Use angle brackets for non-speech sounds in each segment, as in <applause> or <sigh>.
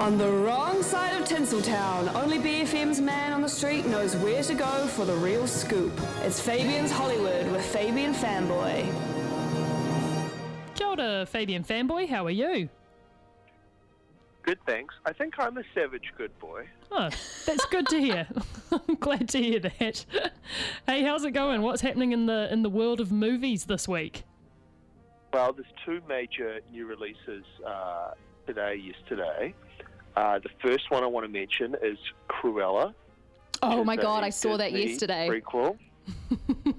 On the wrong side of Tinseltown, only BFM's man on the street knows where to go for the real scoop. It's Fabian's Hollywood with Fabian Fanboy. Kia ora, Fabian Fanboy, how are you? Good, thanks. I think I'm a savage good boy. Oh, that's good to hear. <laughs> I'm glad to hear that. <laughs> hey, how's it going? What's happening in the in the world of movies this week? Well, there's two major new releases uh, today, yesterday. Uh, the first one I want to mention is Cruella. Oh my god, I saw that Disney yesterday. Prequel. <laughs>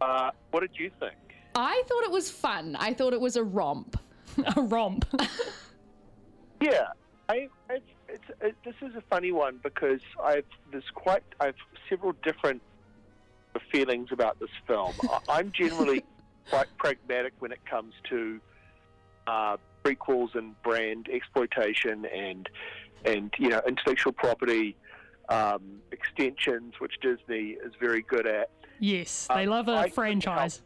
uh, what did you think? I thought it was fun. I thought it was a romp. <laughs> A romp. <laughs> Yeah, I, it's, it's, it, this is a funny one because I've there's quite I've several different feelings about this film. I, I'm generally quite pragmatic when it comes to uh, prequels and brand exploitation and and you know intellectual property um, extensions, which Disney is very good at. yes, they Um, love I a couldn't franchise.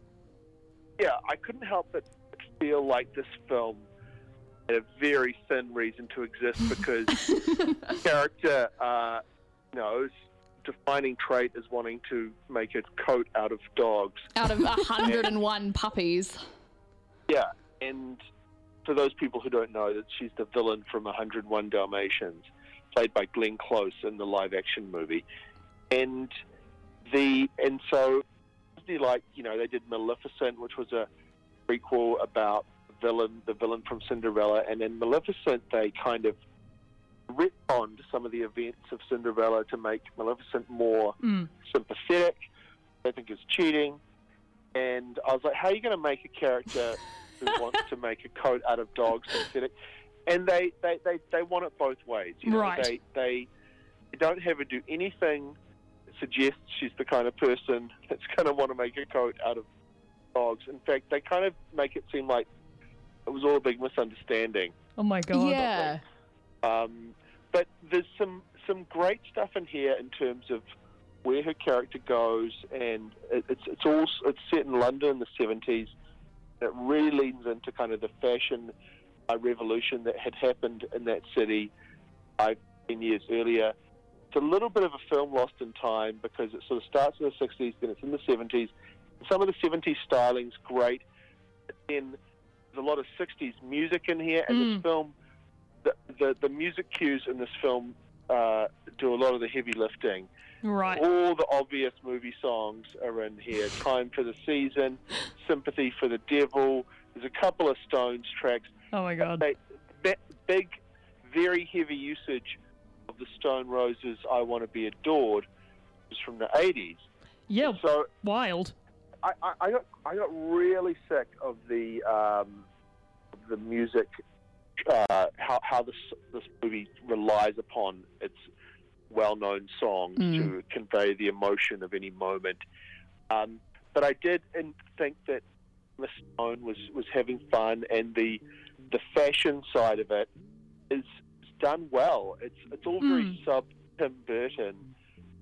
yeah, I couldn't help but feel like this film had a very thin reason to exist <laughs> because the character, uh, you know, defining trait is wanting to make a coat out of dogs. Out of 101 puppies. Yeah, and for those people who don't know, that she's the villain from 101 Dalmatians, played by Glenn Close in the live-action movie, and the and so Disney, like you know, they did Maleficent, which was a prequel about the villain, the villain from Cinderella, and in Maleficent they kind of retconned some of the events of Cinderella to make Maleficent more Mm. sympathetic. I think it's cheating. And I was like, how are you going to make a character <laughs> who wants to make a coat out of dogs sympathetic? And they, they, they, they want it both ways. You know? Right. They, they, they don't have her do anything that suggests she's the kind of person <laughs> that's going to want to make a coat out of dogs. In fact, they kind of make it seem like it was all a big misunderstanding. Oh my god. yeah. Um, but there's some some great stuff in here in terms of where her character goes, and it, it's it's all it's set in London in the 70s. It really leans into kind of the fashion uh, revolution that had happened in that city five, ten years earlier. It's a little bit of a film lost in time because it sort of starts in the 60s, then it's in the 70s. Some of the 70s styling's great, but then there's a lot of 60s music in here, and Mm. this film the, the the music cues in this film uh, do a lot of the heavy lifting. Right. All the obvious movie songs are in here. Time for the Season, Sympathy for the Devil. There's a couple of Stones tracks. Oh my god. They, bi- big, very heavy usage of the Stone Roses. I Want to Be Adored, is from the 80s. Yeah. So Wild. I, I, I got I got really sick of the um, the music, uh, how how this this movie relies upon its well-known songs Mm. to convey the emotion of any moment. Um, but I did think that Miss Stone was was having fun, and the the fashion side of it is, done well. It's it's all very Mm. sub Tim Burton.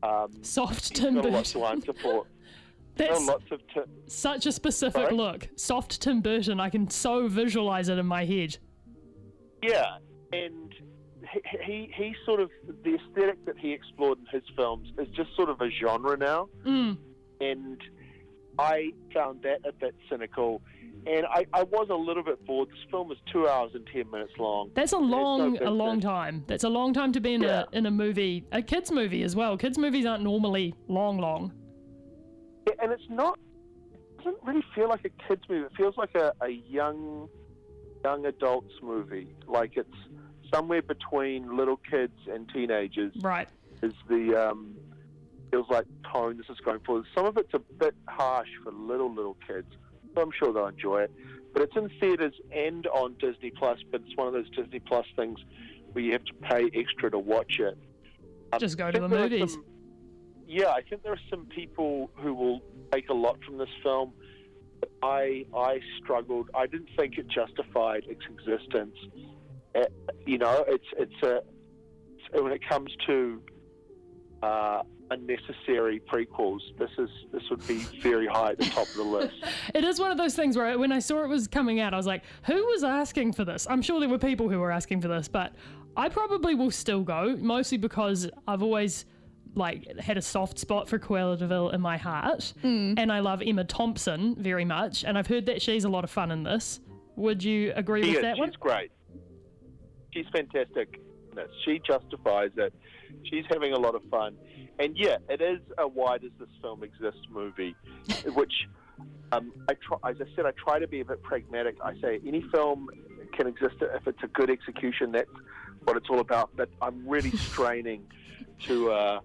Um, Soft Tim Burton. to answer for. <laughs> There That's lots of Tim, such a specific Sorry? look. Soft Tim Burton. I can so visualize it in my head. Yeah, and he, he sort of the aesthetic that he explored in his films is just sort of a genre now, Mm. and I found that a bit cynical, and I, I was a little bit bored. This film is two hours and ten minutes long. That's a no long, a long time. That's a long time to be in Yeah. a in a movie, a kids movie as well. Kids movies aren't normally long, long. and it's not. It doesn't really feel like a kids movie. It feels like a, a young young adults movie. Like it's somewhere between little kids and teenagers. Right. is the um, feels like tone this is going for. Some of it's a bit harsh for little little kids, but I'm sure they'll enjoy it. But it's in theaters and on Disney Plus. But it's one of those Disney Plus things where you have to pay extra to watch it. Um, Just go to the movies. some- yeah, I think there are some people who will take a lot from this film. I I struggled. I didn't think it justified its existence. Uh, you know, it's it's a it's, when it comes to uh, unnecessary prequels, this is this would be very high at the top of the list. <laughs> It is one of those things where when I saw it was coming out, I was like, who was asking for this? I'm sure there were people who were asking for this, but I probably will still go, mostly because I've always like had a soft spot for Cruella de Vil in my heart, and I love Emma Thompson very much, and I've heard that she's a lot of fun in this. Would you agree She with is. that She's one? great. She's fantastic. She justifies it. She's having a lot of fun. And yeah, it is a why does this film exist movie, <laughs> which um, I try, as I said, I try to be a bit pragmatic. I say any film can exist if it's a good execution. That's what it's all about. But I'm really <laughs> straining to uh,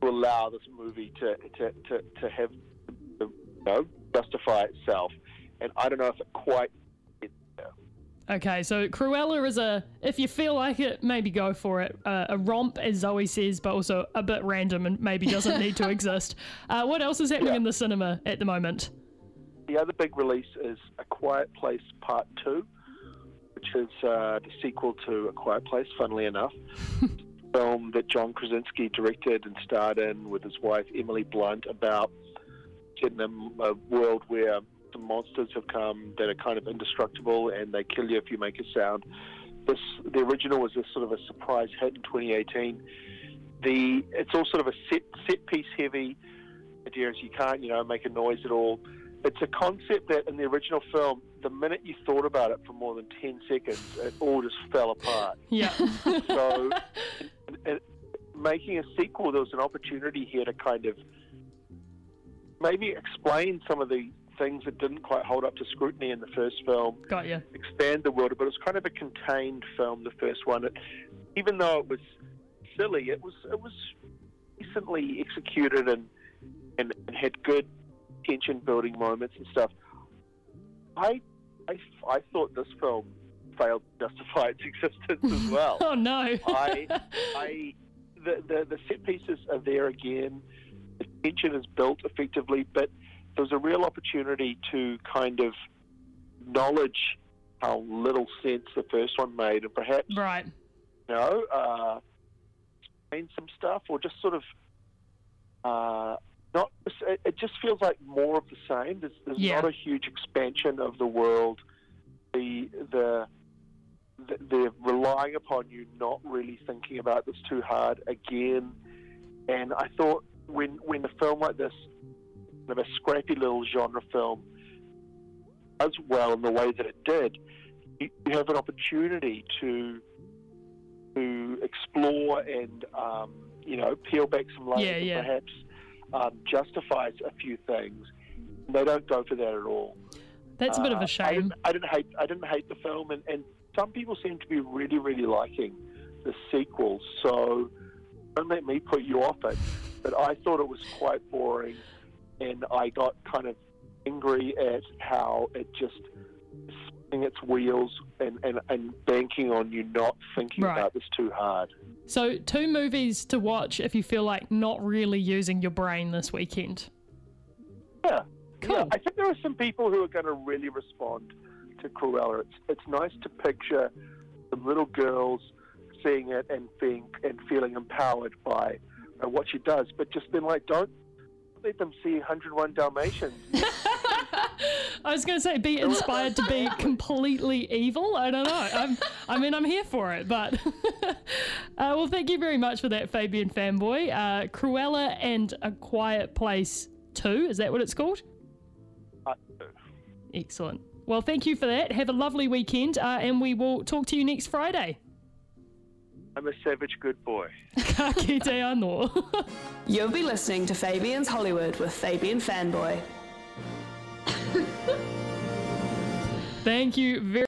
to allow this movie to to, to, to have you know justify itself. And I don't know if it quite. Okay, so Cruella is a, if you feel like it, maybe go for it. Uh, a romp, as Zoe says, but also a bit random and maybe doesn't need to <laughs> exist. Uh, what else is happening Yeah. in the cinema at the moment? The other big release is A Quiet Place Part 2, which is uh, the sequel to A Quiet Place, funnily enough. <laughs> film that John Krasinski directed and starred in with his wife Emily Blunt about in a, a world where some monsters have come that are kind of indestructible and they kill you if you make a sound. This the original was a sort of a surprise hit in 2018. The it's all sort of a set set piece heavy idea is you can't you know make a noise at all. It's a concept that in the original film, the minute you thought about it for more than 10 seconds, it all just fell apart. <laughs> Yeah. So, and, and making a sequel, there was an opportunity here to kind of maybe explain some of the things that didn't quite hold up to scrutiny in the first film, Got you. expand the world, but it was kind of a contained film. The first one, it, even though it was silly, it was it was decently executed and and, and had good tension building moments and stuff. I, I I thought this film failed to justify its <laughs> existence as <laughs> well. Oh, no. I, <laughs> I, the, the the set pieces are there again. The tension is built effectively, but there was a real opportunity to kind of acknowledge how little sense the first one made, and perhaps right. you know, uh, explain some stuff, or just sort of uh, not. It, it just feels like more of the same. There's, there's Yeah. not a huge expansion of the world. The the they're relying upon you not really thinking about this too hard again. And I thought when when a film like this, of a scrappy little genre film, does well in the way that it did, you, you have an opportunity to to explore and um, you know peel back some layers Yeah, yeah. and perhaps um, justifies a few things. They don't go for that at all. That's a bit of a I shame. didn't, I didn't hate. I didn't hate the film, and, and some people seem to be really, really liking the sequel. So don't let me put you off it. But I thought it was quite boring, and I got kind of angry at how it just spinning its wheels and, and, and banking on you not thinking Right. about this too hard. So, two movies to watch if you feel like not really using your brain this weekend. Yeah. Cool. Yeah, I think there are some people who are going to really respond to Cruella. It's it's nice to picture the little girls seeing it and being and feeling empowered by uh, what she does, but just then like don't let them see 101 Dalmatians. <laughs> I was going to say, be inspired to be <laughs> completely evil. I don't know. I'm, I mean, I'm here for it. But <laughs> uh, well, thank you very much for that, Fabian fanboy. Uh, Cruella and A Quiet Place Two. Is that what it's called? Uh, Excellent. Well, thank you for that. Have a lovely weekend, uh, and we will talk to you next Friday. I'm a savage good boy. Ka kite anō. You'll be listening to Fabian's Hollywood with Fabian Fanboy. Thank you very